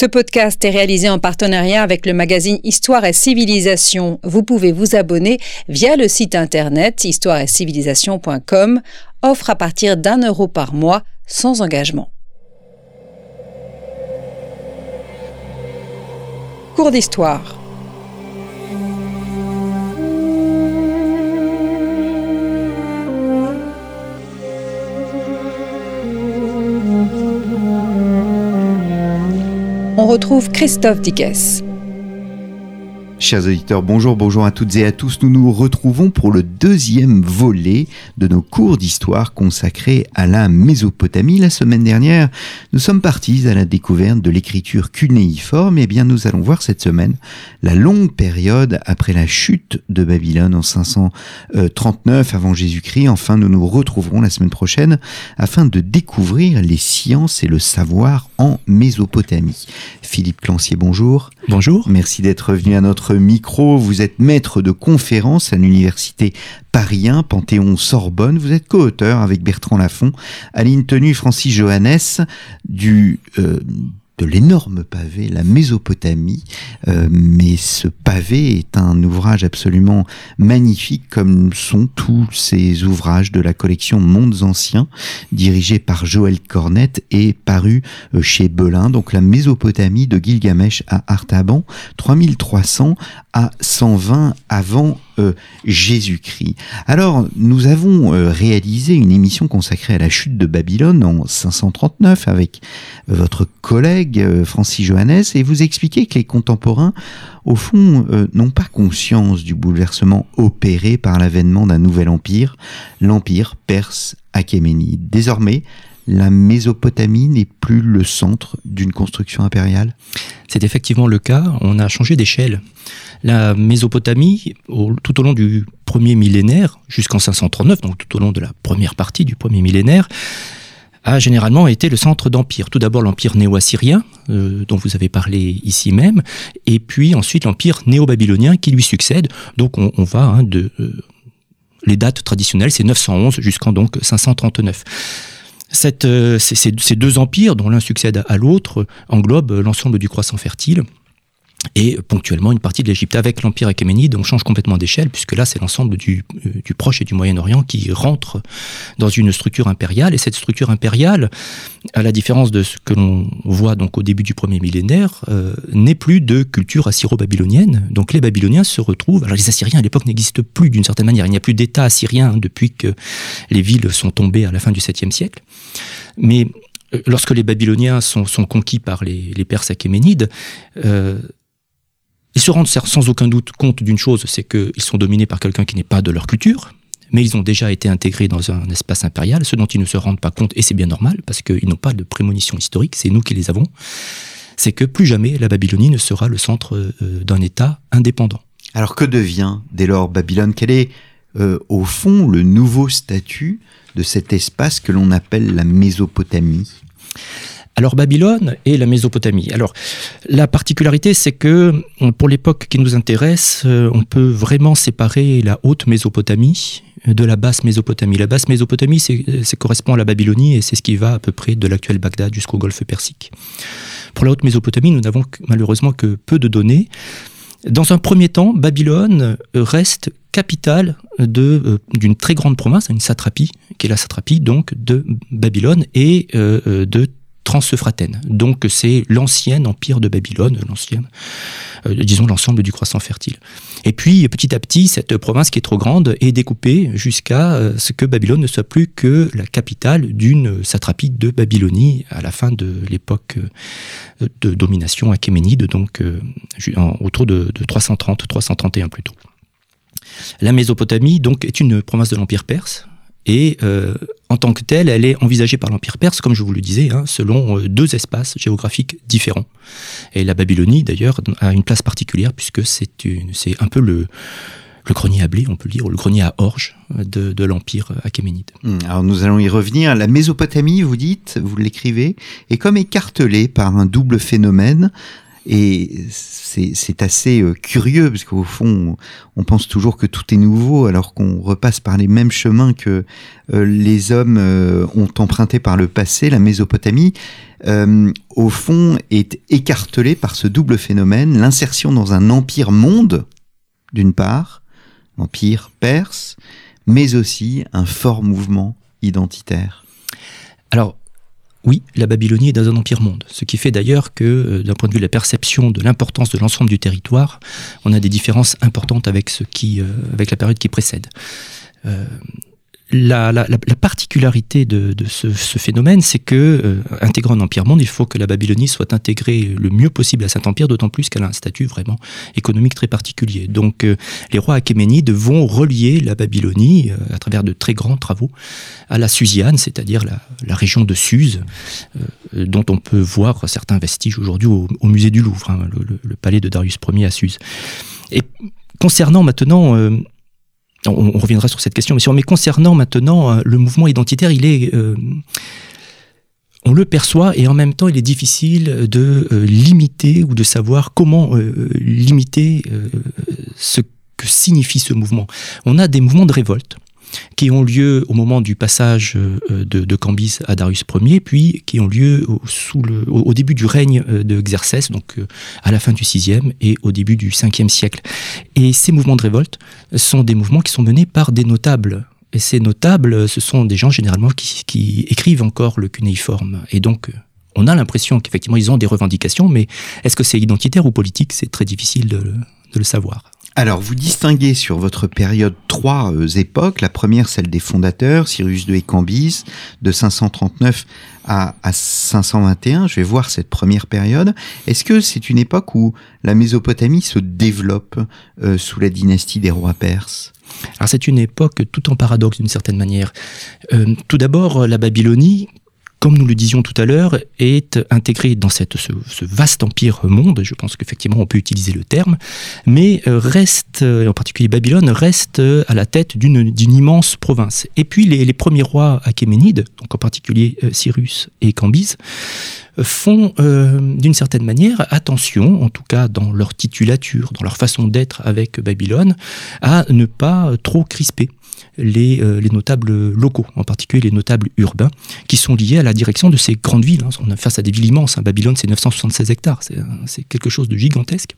Ce podcast est réalisé en partenariat avec le magazine Histoire et Civilisation. Vous pouvez vous abonner via le site internet histoireetcivilisation.com, offre à partir d'un euro par mois sans engagement. Cours d'histoire. On retrouve Christophe Dickès. Chers auditeurs, bonjour, bonjour à toutes et à tous. Nous nous retrouvons pour le deuxième volet de nos cours d'histoire consacrés à la Mésopotamie. La semaine dernière, nous sommes partis à la découverte de l'écriture cunéiforme. Et eh bien, nous allons voir cette semaine la longue période après la chute de Babylone en 539 avant Jésus-Christ. Enfin, nous nous retrouverons la semaine prochaine afin de découvrir les sciences et le savoir en Mésopotamie. Philippe Clancier, bonjour. Bonjour. Merci d'être venu à notre micro. Vous êtes maître de conférence à l'université Paris Panthéon-Sorbonne. Vous êtes co-auteur avec Bertrand Lafont, Aline Tenue, Francis Johannes du euh, de l'énorme pavé, la Mésopotamie. Euh, mais ce pavé est un ouvrage absolument magnifique, comme sont tous ces ouvrages de la collection Mondes Anciens, dirigé par Joël Cornette et paru euh, chez Belin. Donc la Mésopotamie de Gilgamesh à Artaban, 3300 à 120 avant euh, Jésus-Christ. Alors, nous avons euh, réalisé une émission consacrée à la chute de Babylone en 539 avec euh, votre collègue Francis Johannes et vous expliquez que les contemporains, au fond, n'ont pas conscience du bouleversement opéré par l'avènement d'un nouvel empire, l'empire perse achéménide. Désormais, la Mésopotamie n'est plus le centre d'une construction impériale? C'est effectivement le cas, on a changé d'échelle. La Mésopotamie, tout au long du premier millénaire, jusqu'en 539, donc tout au long de la première partie du premier millénaire, a généralement été le centre d'empire. Tout d'abord l'empire néo-assyrien, euh, dont vous avez parlé ici même, et puis ensuite l'empire néo-babylonien qui lui succède. Donc on, va hein, de... Euh, les dates traditionnelles, c'est 911 jusqu'en donc 539. Cette, euh, ces, deux empires, dont l'un succède à l'autre, englobent l'ensemble du croissant fertile et ponctuellement une partie de l'Égypte. Avec l'Empire achéménide, on change complètement d'échelle, puisque là, c'est l'ensemble du, euh, du, Proche et du Moyen-Orient qui rentre dans une structure impériale. Et cette structure impériale, à la différence de ce que l'on voit donc au début du premier millénaire, euh, n'est plus de culture assyro-babylonienne. Donc les Babyloniens se retrouvent... Alors les Assyriens, à l'époque, n'existent plus d'une certaine manière. Il n'y a plus d'État assyrien depuis que les villes sont tombées à la fin du 7e siècle. Mais euh, lorsque les Babyloniens sont, sont conquis par les, les Perses achéménides, euh, ils se rendent sans aucun doute compte d'une chose, c'est qu'ils sont dominés par quelqu'un qui n'est pas de leur culture, mais ils ont déjà été intégrés dans un espace impérial, ce dont ils ne se rendent pas compte, et c'est bien normal, parce qu'ils n'ont pas de prémonition historique, c'est nous qui les avons, c'est que plus jamais la Babylonie ne sera le centre euh, d'un État indépendant. Alors que devient dès lors Babylone? Quel est, euh, au fond, le nouveau statut de cet espace que l'on appelle la Mésopotamie? Alors Babylone et la Mésopotamie. Alors la particularité, c'est que pour l'époque qui nous intéresse, euh, on peut vraiment séparer la haute Mésopotamie de la basse Mésopotamie. La basse Mésopotamie, c'est correspond à la Babylonie et c'est ce qui va à peu près de l'actuel Bagdad jusqu'au Golfe Persique. Pour la haute Mésopotamie, nous n'avons malheureusement que peu de données. Dans un premier temps, Babylone reste capitale euh, d'une très grande province, une satrapie, qui est la satrapie donc de Babylone et euh, de Transeuphrataine. Donc c'est l'ancien empire de Babylone, l'ancienne, euh, disons l'ensemble du croissant fertile. Et puis petit à petit, cette province qui est trop grande est découpée jusqu'à euh, ce que Babylone ne soit plus que la capitale d'une satrapie de Babylonie à la fin de l'époque euh, de domination achéménide, donc autour de, de 330, 331 plutôt. La Mésopotamie donc est une province de l'empire perse et euh, en tant que telle, elle est envisagée par l'Empire perse, comme je vous le disais, hein, selon euh, deux espaces géographiques différents. Et la Babylonie, d'ailleurs, a une place particulière, puisque c'est un peu le, grenier à blé, on peut le dire, ou le grenier à orge de, de l'Empire achéménide. Hmm, alors nous allons y revenir. La Mésopotamie, vous dites, vous l'écrivez, est comme écartelée par un double phénomène Et c'est assez euh, curieux, parce qu'au fond, on pense toujours que tout est nouveau, alors qu'on repasse par les mêmes chemins que euh, les hommes euh, ont emprunté par le passé. La Mésopotamie, au fond, est écartelée par ce double phénomène, l'insertion dans un empire monde, d'une part, l'empire perse, mais aussi un fort mouvement identitaire. Alors, oui, la Babylonie est dans un empire monde, ce qui fait d'ailleurs que, euh, d'un point de vue de la perception de l'importance de l'ensemble du territoire, on a des différences importantes avec, ce qui, euh, avec la période qui précède. Euh, la, particularité de, ce, phénomène, c'est que, euh, intégrant un empire monde, il faut que la Babylonie soit intégrée le mieux possible à cet empire, d'autant plus qu'elle a un statut vraiment économique très particulier. Donc, euh, les rois achéménides vont relier la Babylonie, euh, à travers de très grands travaux, à la Susiane, c'est-à-dire la, région de Suse, dont on peut voir certains vestiges aujourd'hui au, musée du Louvre, hein, le, palais de Darius Ier à Suse. Et concernant maintenant on, reviendra sur cette question, mais, concernant maintenant euh, le mouvement identitaire, il est, euh, on le perçoit et en même temps, il est difficile de euh, limiter ou de savoir comment limiter ce que signifie ce mouvement. On a des mouvements de révolte qui ont lieu au moment du passage euh, de, de à Darius Ier, puis qui ont lieu au, sous le, au, début du règne euh, de Xerxès, donc euh, à la fin du 6e et au début du 5e siècle. Et ces mouvements de révolte sont des mouvements qui sont menés par des notables. Et ces notables, ce sont des gens généralement qui, qui écrivent encore le cunéiforme. Et donc, on a l'impression qu'effectivement, ils ont des revendications, mais est-ce que c'est identitaire ou politique? C'est très difficile de, de le savoir. Alors, vous distinguez sur votre période trois euh, époques. La première, celle des fondateurs, Cyrus de Cambis, de 539 à, 521. Je vais voir cette première période. Est-ce que c'est une époque où la Mésopotamie se développe euh, sous la dynastie des rois perses? Alors c'est une époque tout en paradoxe d'une certaine manière. Euh, tout d'abord, la Babylonie, comme nous le disions tout à l'heure, est intégré dans cette, ce, vaste empire monde, je pense qu'effectivement on peut utiliser le terme, mais euh, reste, euh, en particulier Babylone, reste euh, à la tête d'une immense province. Et puis les, premiers rois achéménides, donc en particulier Cyrus et Cambise, font d'une certaine manière attention, en tout cas dans leur titulature, dans leur façon d'être avec Babylone, à ne pas trop crisper euh, les, notables locaux, en particulier les notables urbains, qui sont liés à la direction de ces grandes villes. Hein. On est face à des villes immenses. Hein. Babylone, c'est 976 hectares. C'est quelque chose de gigantesque.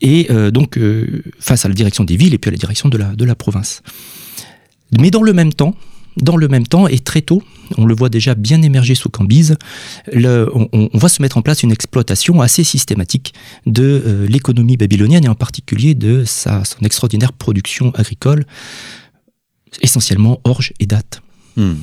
Et euh, donc, euh, face à la direction des villes et puis à la direction de la, province. Mais dans le même temps, dans le même temps, et très tôt, on le voit déjà bien émerger sous Cambise, on, va se mettre en place une exploitation assez systématique de euh, l'économie babylonienne et en particulier de sa, son extraordinaire production agricole, essentiellement orge et date. Hmm.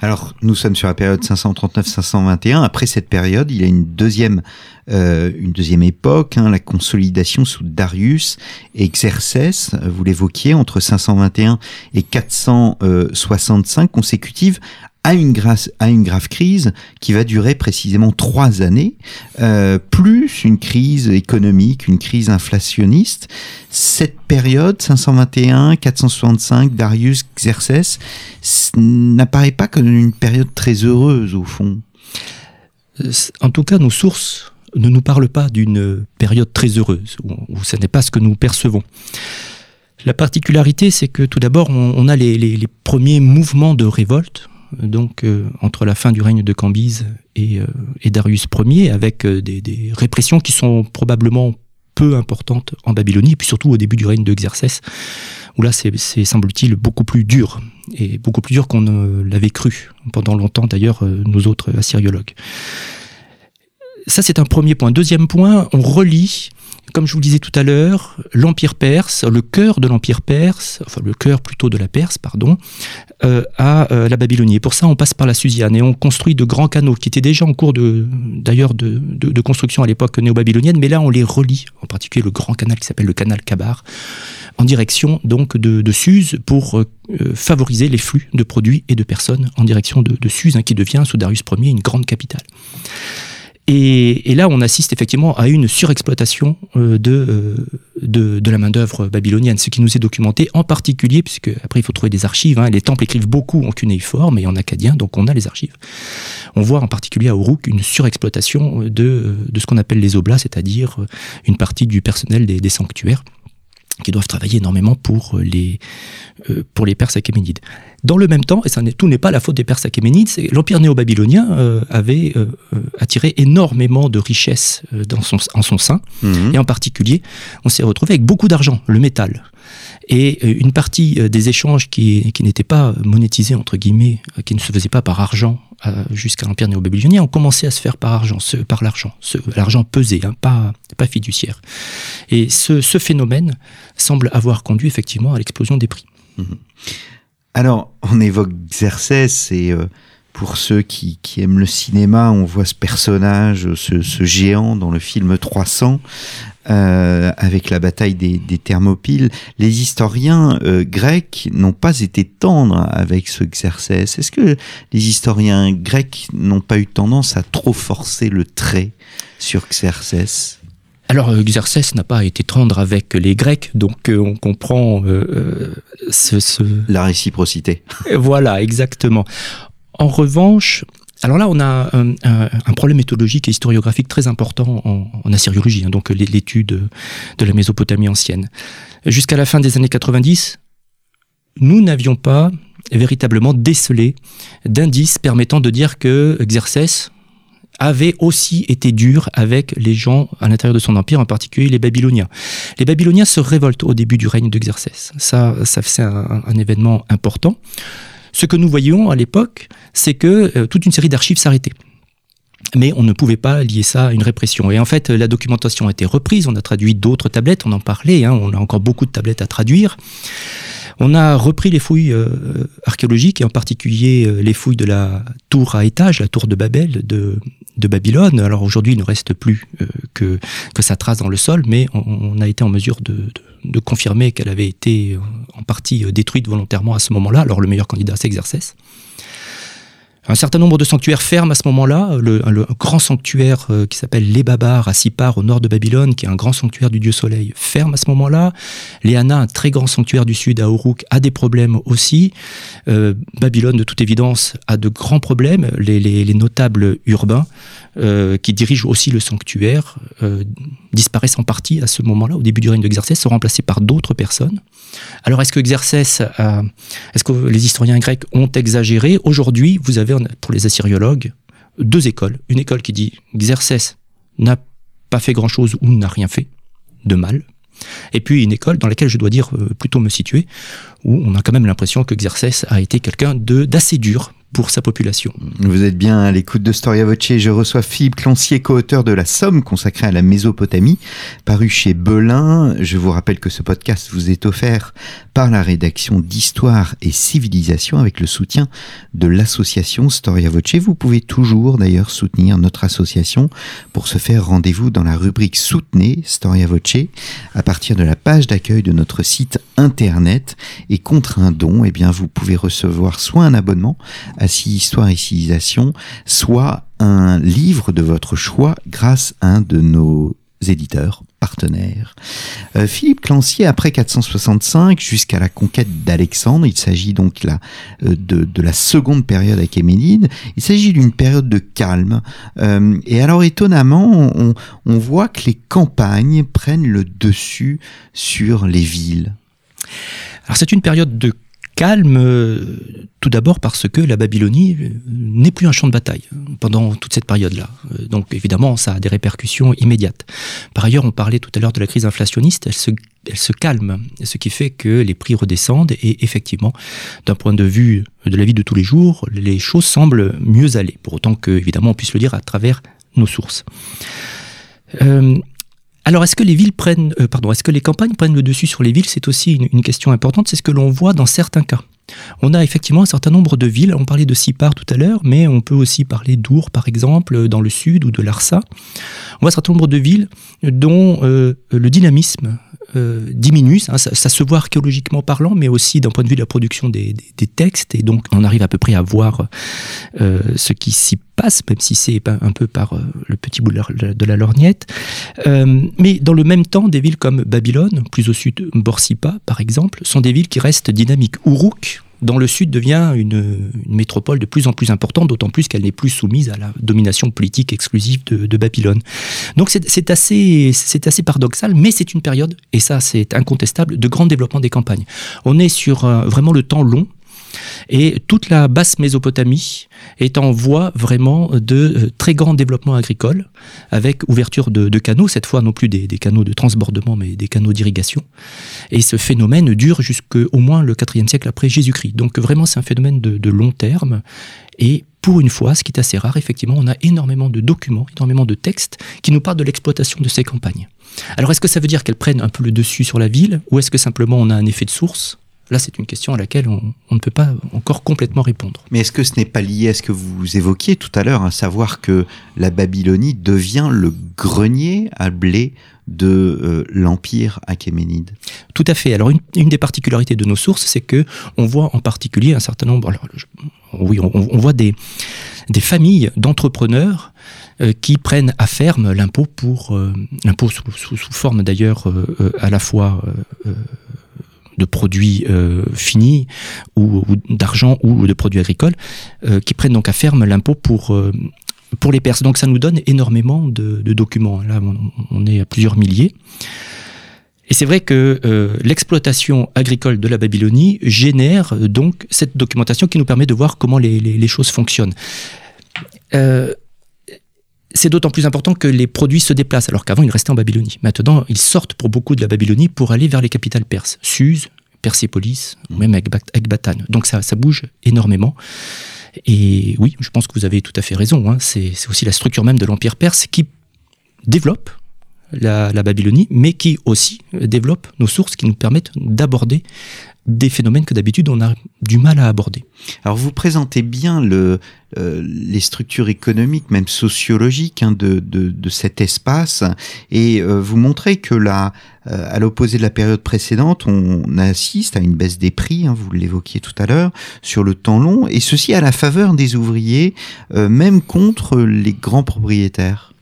Alors, nous sommes sur la période 539-521. Après cette période, il y a une deuxième, euh, une deuxième époque, hein, la consolidation sous Darius et Xerxès, vous l'évoquiez, entre 521 et 465 consécutives à une, à une grave crise qui va durer précisément trois années, euh, plus une crise économique, une crise inflationniste. Cette période, 521, 465, Darius, Xerxès, n'apparaît pas comme une période très heureuse au fond. En tout cas, nos sources ne nous parlent pas d'une période très heureuse, où, ce n'est pas ce que nous percevons. La particularité, c'est que tout d'abord, on, a les, les, premiers mouvements de révolte, donc euh, entre la fin du règne de Cambise et, euh, Darius Ier, avec euh, des, répressions qui sont probablement peu importantes en Babylonie, et puis surtout au début du règne de Xerxès, où là c'est semble-t-il beaucoup plus dur, et beaucoup plus dur qu'on ne l'avait cru, pendant longtemps d'ailleurs nos autres assyriologues. Ça c'est un premier point. Deuxième point, on relie comme je vous le disais tout à l'heure, l'Empire perse, le cœur de l'Empire perse, enfin le cœur plutôt de la Perse, pardon, euh, à euh, la Babylonie. Et pour ça, on passe par la Susiane et on construit de grands canaux qui étaient déjà en cours de, d'ailleurs de, construction à l'époque néo-babylonienne, mais là on les relie, en particulier le grand canal qui s'appelle le canal Kabar, en direction donc de, de pour euh, favoriser les flux de produits et de personnes en direction de, de hein, qui devient sous Darius Ier une grande capitale. Et, là, on assiste effectivement à une surexploitation euh, de, de, de, la main-d'œuvre babylonienne, ce qui nous est documenté en particulier, puisque après il faut trouver des archives. Hein, les temples écrivent beaucoup en cunéiforme et en acadien, donc on a les archives. On voit en particulier à Uruk une surexploitation de, de ce qu'on appelle les oblats, c'est-à-dire une partie du personnel des, des sanctuaires qui doivent travailler énormément pour les, pour les Perses achéménides. Dans le même temps, et ça tout n'est pas la faute des Perses achéménides, l'empire néo-babylonien euh, avait euh, euh, attiré énormément de richesses dans son, en son sein, mhm. et en particulier, on s'est retrouvé avec beaucoup d'argent, le métal. Et une partie des échanges qui, qui n'étaient pas monétisés, entre guillemets, qui ne se faisaient pas par argent jusqu'à l'empire néo-babylonien, ont commencé à se faire par argent, par l'argent, l'argent pesé, hein, pas, pas fiduciaire. Et ce, ce, phénomène semble avoir conduit effectivement à l'explosion des prix. Mhm. Alors, on évoque Xerxès et euh, pour ceux qui, aiment le cinéma, on voit ce personnage, ce, géant dans le film 300, euh, avec la bataille des, Thermopyles. Les historiens euh, grecs n'ont pas été tendres avec ce Xerxès. Est-ce que les historiens grecs n'ont pas eu tendance à trop forcer le trait sur Xerxès? Alors euh, Xerxès n'a pas été tendre avec les Grecs, donc euh, on comprend euh, ce, la réciprocité. voilà, exactement. En revanche, alors là, on a un, problème méthodologique et historiographique très important en, assyriologie, hein, donc l'étude de la Mésopotamie ancienne. Jusqu'à la fin des années 90, nous n'avions pas véritablement décelé d'indices permettant de dire que Xerxès, avait aussi été dur avec les gens à l'intérieur de son empire, en particulier les Babyloniens. Les Babyloniens se révoltent au début du règne de Xerxès. Ça, ça c'est un, événement important. Ce que nous voyions à l'époque, c'est que euh, toute une série d'archives s'arrêtaient. Mais on ne pouvait pas lier ça à une répression. Et en fait, la documentation a été reprise, on a traduit d'autres tablettes, on en parlait, hein, on a encore beaucoup de tablettes à traduire. On a repris les fouilles euh, archéologiques et en particulier euh, les fouilles de la tour à étage, la tour de Babel de, Babylone. Alors aujourd'hui, il ne reste plus euh, que, que sa trace dans le sol, mais on, a été en mesure de, de, confirmer qu'elle avait été en partie détruite volontairement à ce moment-là. Alors le meilleur candidat, c'est Xerxès. Un certain nombre de sanctuaires ferment à ce moment-là. Le, grand sanctuaire euh, qui s'appelle Les à Sipar, au nord de Babylone, qui est un grand sanctuaire du dieu soleil, ferme à ce moment-là. Léana, un très grand sanctuaire du sud à Uruk, a des problèmes aussi. Euh, Babylone, de toute évidence, a de grands problèmes. Les, notables urbains euh, qui dirigent aussi le sanctuaire disparaissent en partie à ce moment-là, au début du règne de Xerxès, sont remplacés par d'autres personnes. Alors, est-ce que Xerxès, est-ce que les historiens grecs ont exagéré? Aujourd'hui, vous avez pour les assyriologues deux écoles. Une école qui dit Xerxès n'a pas fait grand-chose ou n'a rien fait de mal. Et puis une école dans laquelle je dois dire euh, plutôt me situer, où on a quand même l'impression que Xerxès a été quelqu'un d'assez dur pour sa population. Vous êtes bien à l'écoute de Storia Voce. Je reçois Philippe Clancier, co-auteur de La Somme consacrée à la Mésopotamie, paru chez Belin. Je vous rappelle que ce podcast vous est offert par la rédaction d'Histoire et Civilisation avec le soutien de l'association Storia Voce. Vous pouvez toujours d'ailleurs soutenir notre association. Pour ce faire, rendez-vous dans la rubrique Soutenez Storia Voce à partir de la page d'accueil de notre site internet et contre un don, eh bien, vous pouvez recevoir soit un abonnement Histoire et Civilisation, soit un livre de votre choix grâce à un de nos éditeurs partenaires. Euh, Philippe Clancier, après 465 jusqu'à la conquête d'Alexandre, il s'agit donc là euh, de, la seconde période achéménide, il s'agit d'une période de calme. Euh, et alors étonnamment, on, on voit que les campagnes prennent le dessus sur les villes. Alors c'est une période de calme, euh, tout d'abord parce que la Babylonie euh, n'est plus un champ de bataille pendant toute cette période-là. Euh, donc évidemment, ça a des répercussions immédiates. Par ailleurs, on parlait tout à l'heure de la crise inflationniste, elle se, elle se calme, ce qui fait que les prix redescendent et effectivement, d'un point de vue de la vie de tous les jours, les choses semblent mieux aller, pour autant que, évidemment, on puisse le dire à travers nos sources. Alors, est-ce que les villes prennent, euh, pardon, est-ce que les campagnes prennent le dessus sur les villes? C'est aussi une, question importante. C'est ce que l'on voit dans certains cas. On a effectivement un certain nombre de villes. On parlait de Sipar tout à l'heure, mais on peut aussi parler d'Our, par exemple, dans le sud ou de Larsa. on voit un certain nombre de villes dont le dynamisme diminue, ça, se voit archéologiquement parlant, mais aussi d'un point de vue de la production des, textes, et donc on arrive à peu près à voir ce qui s'y passe, même si c'est un peu par le petit bout de la, lorgnette. mais dans le même temps, des villes comme Babylone, plus au sud, Borsipa par exemple, sont des villes qui restent dynamiques. Uruk, dans le sud devient une, métropole de plus en plus importante, d'autant plus qu'elle n'est plus soumise à la domination politique exclusive de, Babylone. Donc c'est assez, paradoxal, mais c'est une période, et ça c'est incontestable, de grand développement des campagnes. On est sur euh, vraiment le temps long, et toute la basse Mésopotamie est en voie vraiment de euh, très grand développement agricole, avec ouverture de, canaux, cette fois non plus des, canaux de transbordement, mais des canaux d'irrigation. Et ce phénomène dure jusqu'au moins le 4e siècle après Jésus-Christ. Donc vraiment, c'est un phénomène de, long terme. Et pour une fois, ce qui est assez rare, effectivement, on a énormément de documents, énormément de textes qui nous parlent de l'exploitation de ces campagnes. Alors est-ce que ça veut dire qu'elles prennent un peu le dessus sur la ville, ou est-ce que simplement on a un effet de source? Là, c'est une question à laquelle on, ne peut pas encore complètement répondre. Mais est-ce que ce n'est pas lié à ce que vous évoquiez tout à l'heure, à savoir que la Babylonie devient le grenier à blé de euh, l'empire achéménide? Tout à fait. Alors une, des particularités de nos sources, c'est que on voit en particulier un certain nombre. Alors, oui, on, voit des, des familles d'entrepreneurs euh, qui prennent à ferme l'impôt pour euh, l'impôt sous, sous, forme d'ailleurs à la fois de produits euh, finis ou, d'argent ou de produits agricoles euh, qui prennent donc à ferme l'impôt pour euh, pour les Perses. Donc ça nous donne énormément de, documents. Là, on, est à plusieurs milliers. Et c'est vrai que l'exploitation agricole de la Babylonie génère donc cette documentation qui nous permet de voir comment les, choses fonctionnent. C'est d'autant plus important que les produits se déplacent, alors qu'avant ils restaient en Babylonie. Maintenant, ils sortent pour beaucoup de la Babylonie pour aller vers les capitales perses, Suse, Persépolis, ou même Ecbatane. Donc ça, ça bouge énormément. Et oui, je pense que vous avez tout à fait raison. Hein. C'est aussi la structure même de l'Empire perse qui développe la, la, Babylonie, mais qui aussi développe nos sources qui nous permettent d'aborder des phénomènes que d'habitude on a du mal à aborder. Alors vous présentez bien le, euh, les structures économiques, même sociologiques, hein, de, de, de, cet espace, et euh, vous montrez que là, euh, à l'opposé de la période précédente, on assiste à une baisse des prix, hein, vous l'évoquiez tout à l'heure, sur le temps long, et ceci à la faveur des ouvriers, même contre les grands propriétaires.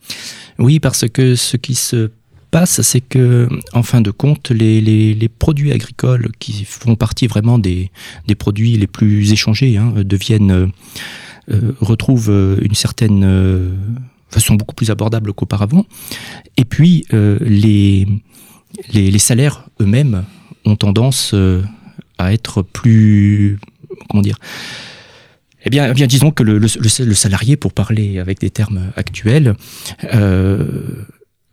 Oui, parce que ce qui se passe, c'est que, en fin de compte, les, produits agricoles qui font partie vraiment des, produits les plus échangés hein, deviennent, euh, retrouvent euh, une certaine euh, façon beaucoup plus abordable qu'auparavant. Et puis, les, les, salaires eux-mêmes ont tendance à être plus, comment dire, eh bien, eh bien, disons que le, le, salarié, pour parler avec des termes actuels,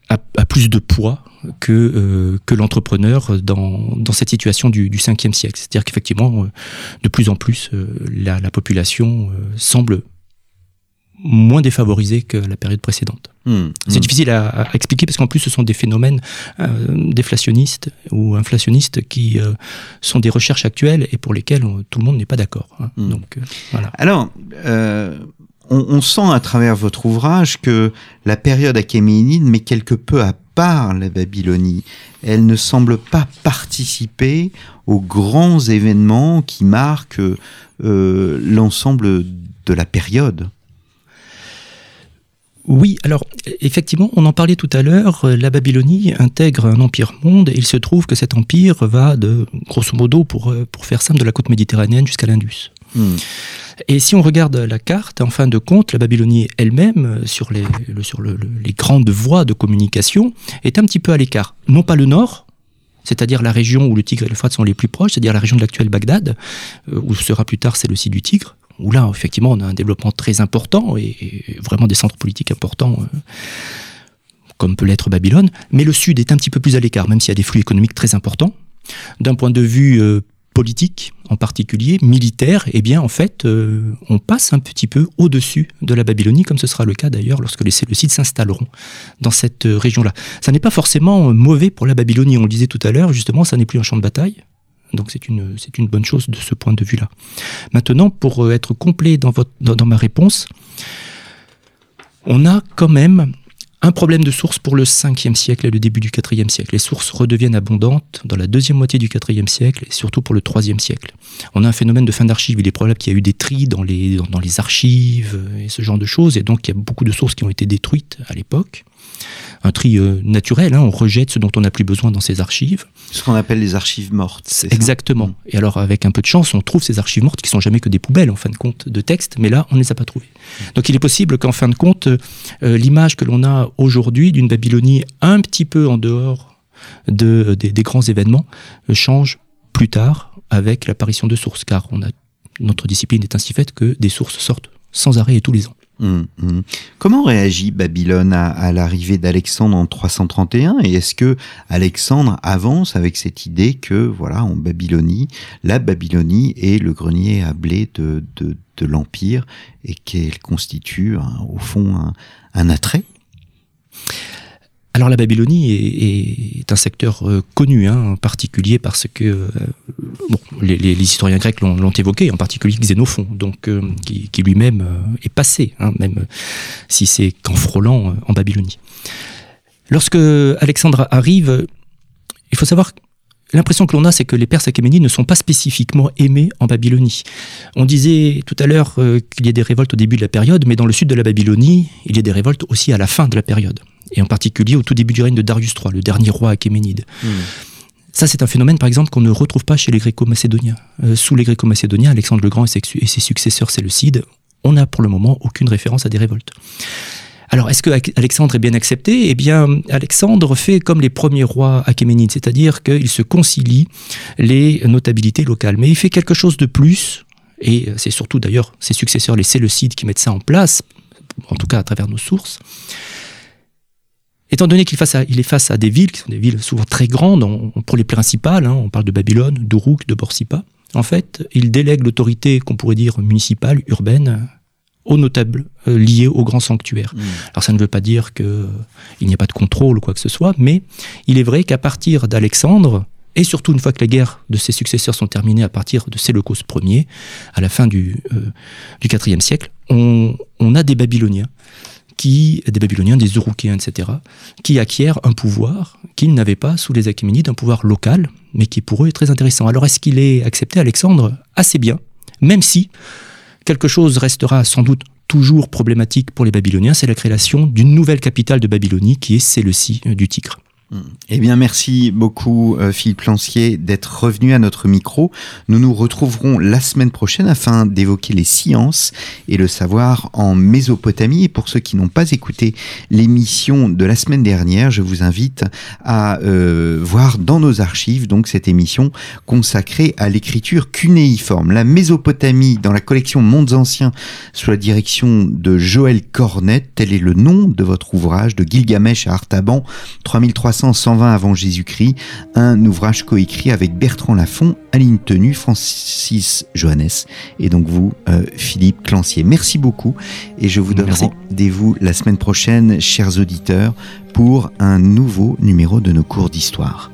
a, plus de poids que, euh, que l'entrepreneur dans, dans cette situation du, du 5e siècle. C'est-à-dire qu'effectivement, euh, de plus en plus, euh, la, la, population semble moins défavorisée que la période précédente. Hmm. C'est hmm. difficile à, expliquer parce qu'en plus ce sont des phénomènes déflationnistes ou inflationnistes qui sont des recherches actuelles et pour lesquelles tout le monde n'est pas d'accord. Hein. Hmm. Donc voilà. Alors on, sent à travers votre ouvrage que la période achéménide met quelque peu à part la Babylonie. Elle ne semble pas participer aux grands événements qui marquent euh, l'ensemble de la période. Oui, alors effectivement, on en parlait tout à l'heure, la Babylonie intègre un empire monde et il se trouve que cet empire va de, grosso modo, pour, pour faire simple, de la côte méditerranéenne jusqu'à l'Indus. Et si on regarde la carte, en fin de compte, la Babylonie elle-même, sur, les, sur les grandes voies de communication, est un petit peu à l'écart. Non pas le nord, c'est-à-dire la région où le Tigre et le l'Euphrate sont les plus proches, c'est-à-dire la région de l'actuel Bagdad, euh, où sera plus tard c'est le site du Tigre, où là, effectivement, on a un développement très important et, vraiment des centres politiques importants. Euh, comme peut l'être Babylone, mais le sud est un petit peu plus à l'écart, même s'il y a des flux économiques très importants. D'un point de vue euh, politique en particulier, militaire, eh bien en fait, euh, on passe un petit peu au-dessus de la Babylonie, comme ce sera le cas d'ailleurs lorsque les Séleucides s'installeront dans cette euh, région-là. Ça n'est pas forcément mauvais pour la Babylonie, on le disait tout à l'heure, justement, ça n'est plus un champ de bataille. Donc c'est une, bonne chose de ce point de vue-là. Maintenant, pour euh, être complet dans ma réponse, on a quand même Un problème de source pour le 5e siècle et le début du 4e siècle. Les sources redeviennent abondantes dans la deuxième moitié du 4e siècle et surtout pour le 3e siècle. On a un phénomène de fin d'archives. Il est probable qu'il y a eu des tris dans les, dans les archives et ce genre de choses. Et donc il y a beaucoup de sources qui ont été détruites à l'époque un tri euh, naturel. Hein. on rejette ce dont on n'a plus besoin dans ces archives. Ce qu'on appelle les archives mortes. Exactement. Mm. Et alors, avec un peu de chance, on trouve ces archives mortes qui sont jamais que des poubelles, en fin de compte, de textes, mais là, on ne les a pas trouvées. Mm. Donc, il est possible qu'en fin de compte, euh, l'image que l'on a aujourd'hui d'une Babylonie un petit peu en dehors de, des, grands événements euh, change plus tard avec l'apparition de sources, car on a, notre discipline est ainsi faite que des sources sortent sans arrêt et tous les ans. Hum, hum. Comment réagit Babylone à, l'arrivée d'Alexandre en 331 et est-ce que Alexandre avance avec cette idée que voilà en Babylonie, la Babylonie est le grenier à blé de, l'empire et qu'elle constitue au fond un attrait? Alors la Babylonie est, un secteur euh, connu, hein, en particulier parce que euh, les, historiens grecs l'ont évoqué, en particulier Xénophon, donc euh, qui, lui-même est passé, hein, même si c'est qu'en frôlant en Babylonie. Lorsque Alexandre arrive, il faut savoir L'impression que l'on a, c'est que les Perses achéménides ne sont pas spécifiquement aimés en Babylonie. On disait tout à l'heure qu'il y a des révoltes au début de la période, mais dans le sud de la Babylonie, il y a des révoltes aussi à la fin de la période et en particulier au tout début du règne de Darius III, le dernier roi achéménide. Ça, c'est un phénomène, par exemple, qu'on ne retrouve pas chez les Gréco-Macédoniens. Euh, sous les Gréco-Macédoniens, Alexandre le Grand et ses successeurs séleucides, on n'a pour le moment aucune référence à des révoltes. Alors, est-ce que Alexandre est bien accepté? Eh bien, Alexandre fait comme les premiers rois achéménides, c'est-à-dire qu'il se concilie les notabilités locales. Mais il fait quelque chose de plus, et c'est surtout d'ailleurs ses successeurs, les Séleucides, qui mettent ça en place, en tout cas à travers nos sources. Étant donné qu'il est face à des villes, qui sont des villes souvent très grandes, pour les principales, hein, on parle de Babylone, d'Uruk, de Borsipa, en fait, il délègue l'autorité qu'on pourrait dire municipale, urbaine, aux notables euh, liés au grand sanctuaire. Hmm. Alors ça ne veut pas dire qu'il euh, n'y a pas de contrôle ou quoi que ce soit, mais il est vrai qu'à partir d'Alexandre, et surtout une fois que les guerres de ses successeurs sont terminées à partir de Séleucos Ier, à la fin du, euh, IVe siècle, on, on a des Babyloniens qui, des Babyloniens, des Urukéens, etc., qui acquièrent un pouvoir qu'ils n'avaient pas sous les Achéménides, un pouvoir local, mais qui pour eux est très intéressant. Alors est-ce qu'il est accepté, Alexandre? Assez bien, même si quelque chose restera sans doute toujours problématique pour les Babyloniens, c'est la création d'une nouvelle capitale de Babylonie qui est Séleucie du Tigre. Eh bien, merci beaucoup euh, Philippe Lancier d'être revenu à notre micro. Nous nous retrouverons la semaine prochaine afin d'évoquer les sciences et le savoir en Mésopotamie. Et pour ceux qui n'ont pas écouté l'émission de la semaine dernière, je vous invite à euh, voir dans nos archives donc cette émission consacrée à l'écriture cunéiforme. La Mésopotamie dans la collection Mondes Anciens sous la direction de Joël Cornet. Tel est le nom de votre ouvrage de Gilgamesh à Artaban, 3300 120 avant Jésus-Christ, un ouvrage coécrit avec Bertrand Lafont, Aline Tenue, Francis Johannes et donc vous, euh, Philippe Clancier. Merci beaucoup et je vous donne rendez-vous la semaine prochaine, chers auditeurs, pour un nouveau numéro de nos cours d'histoire.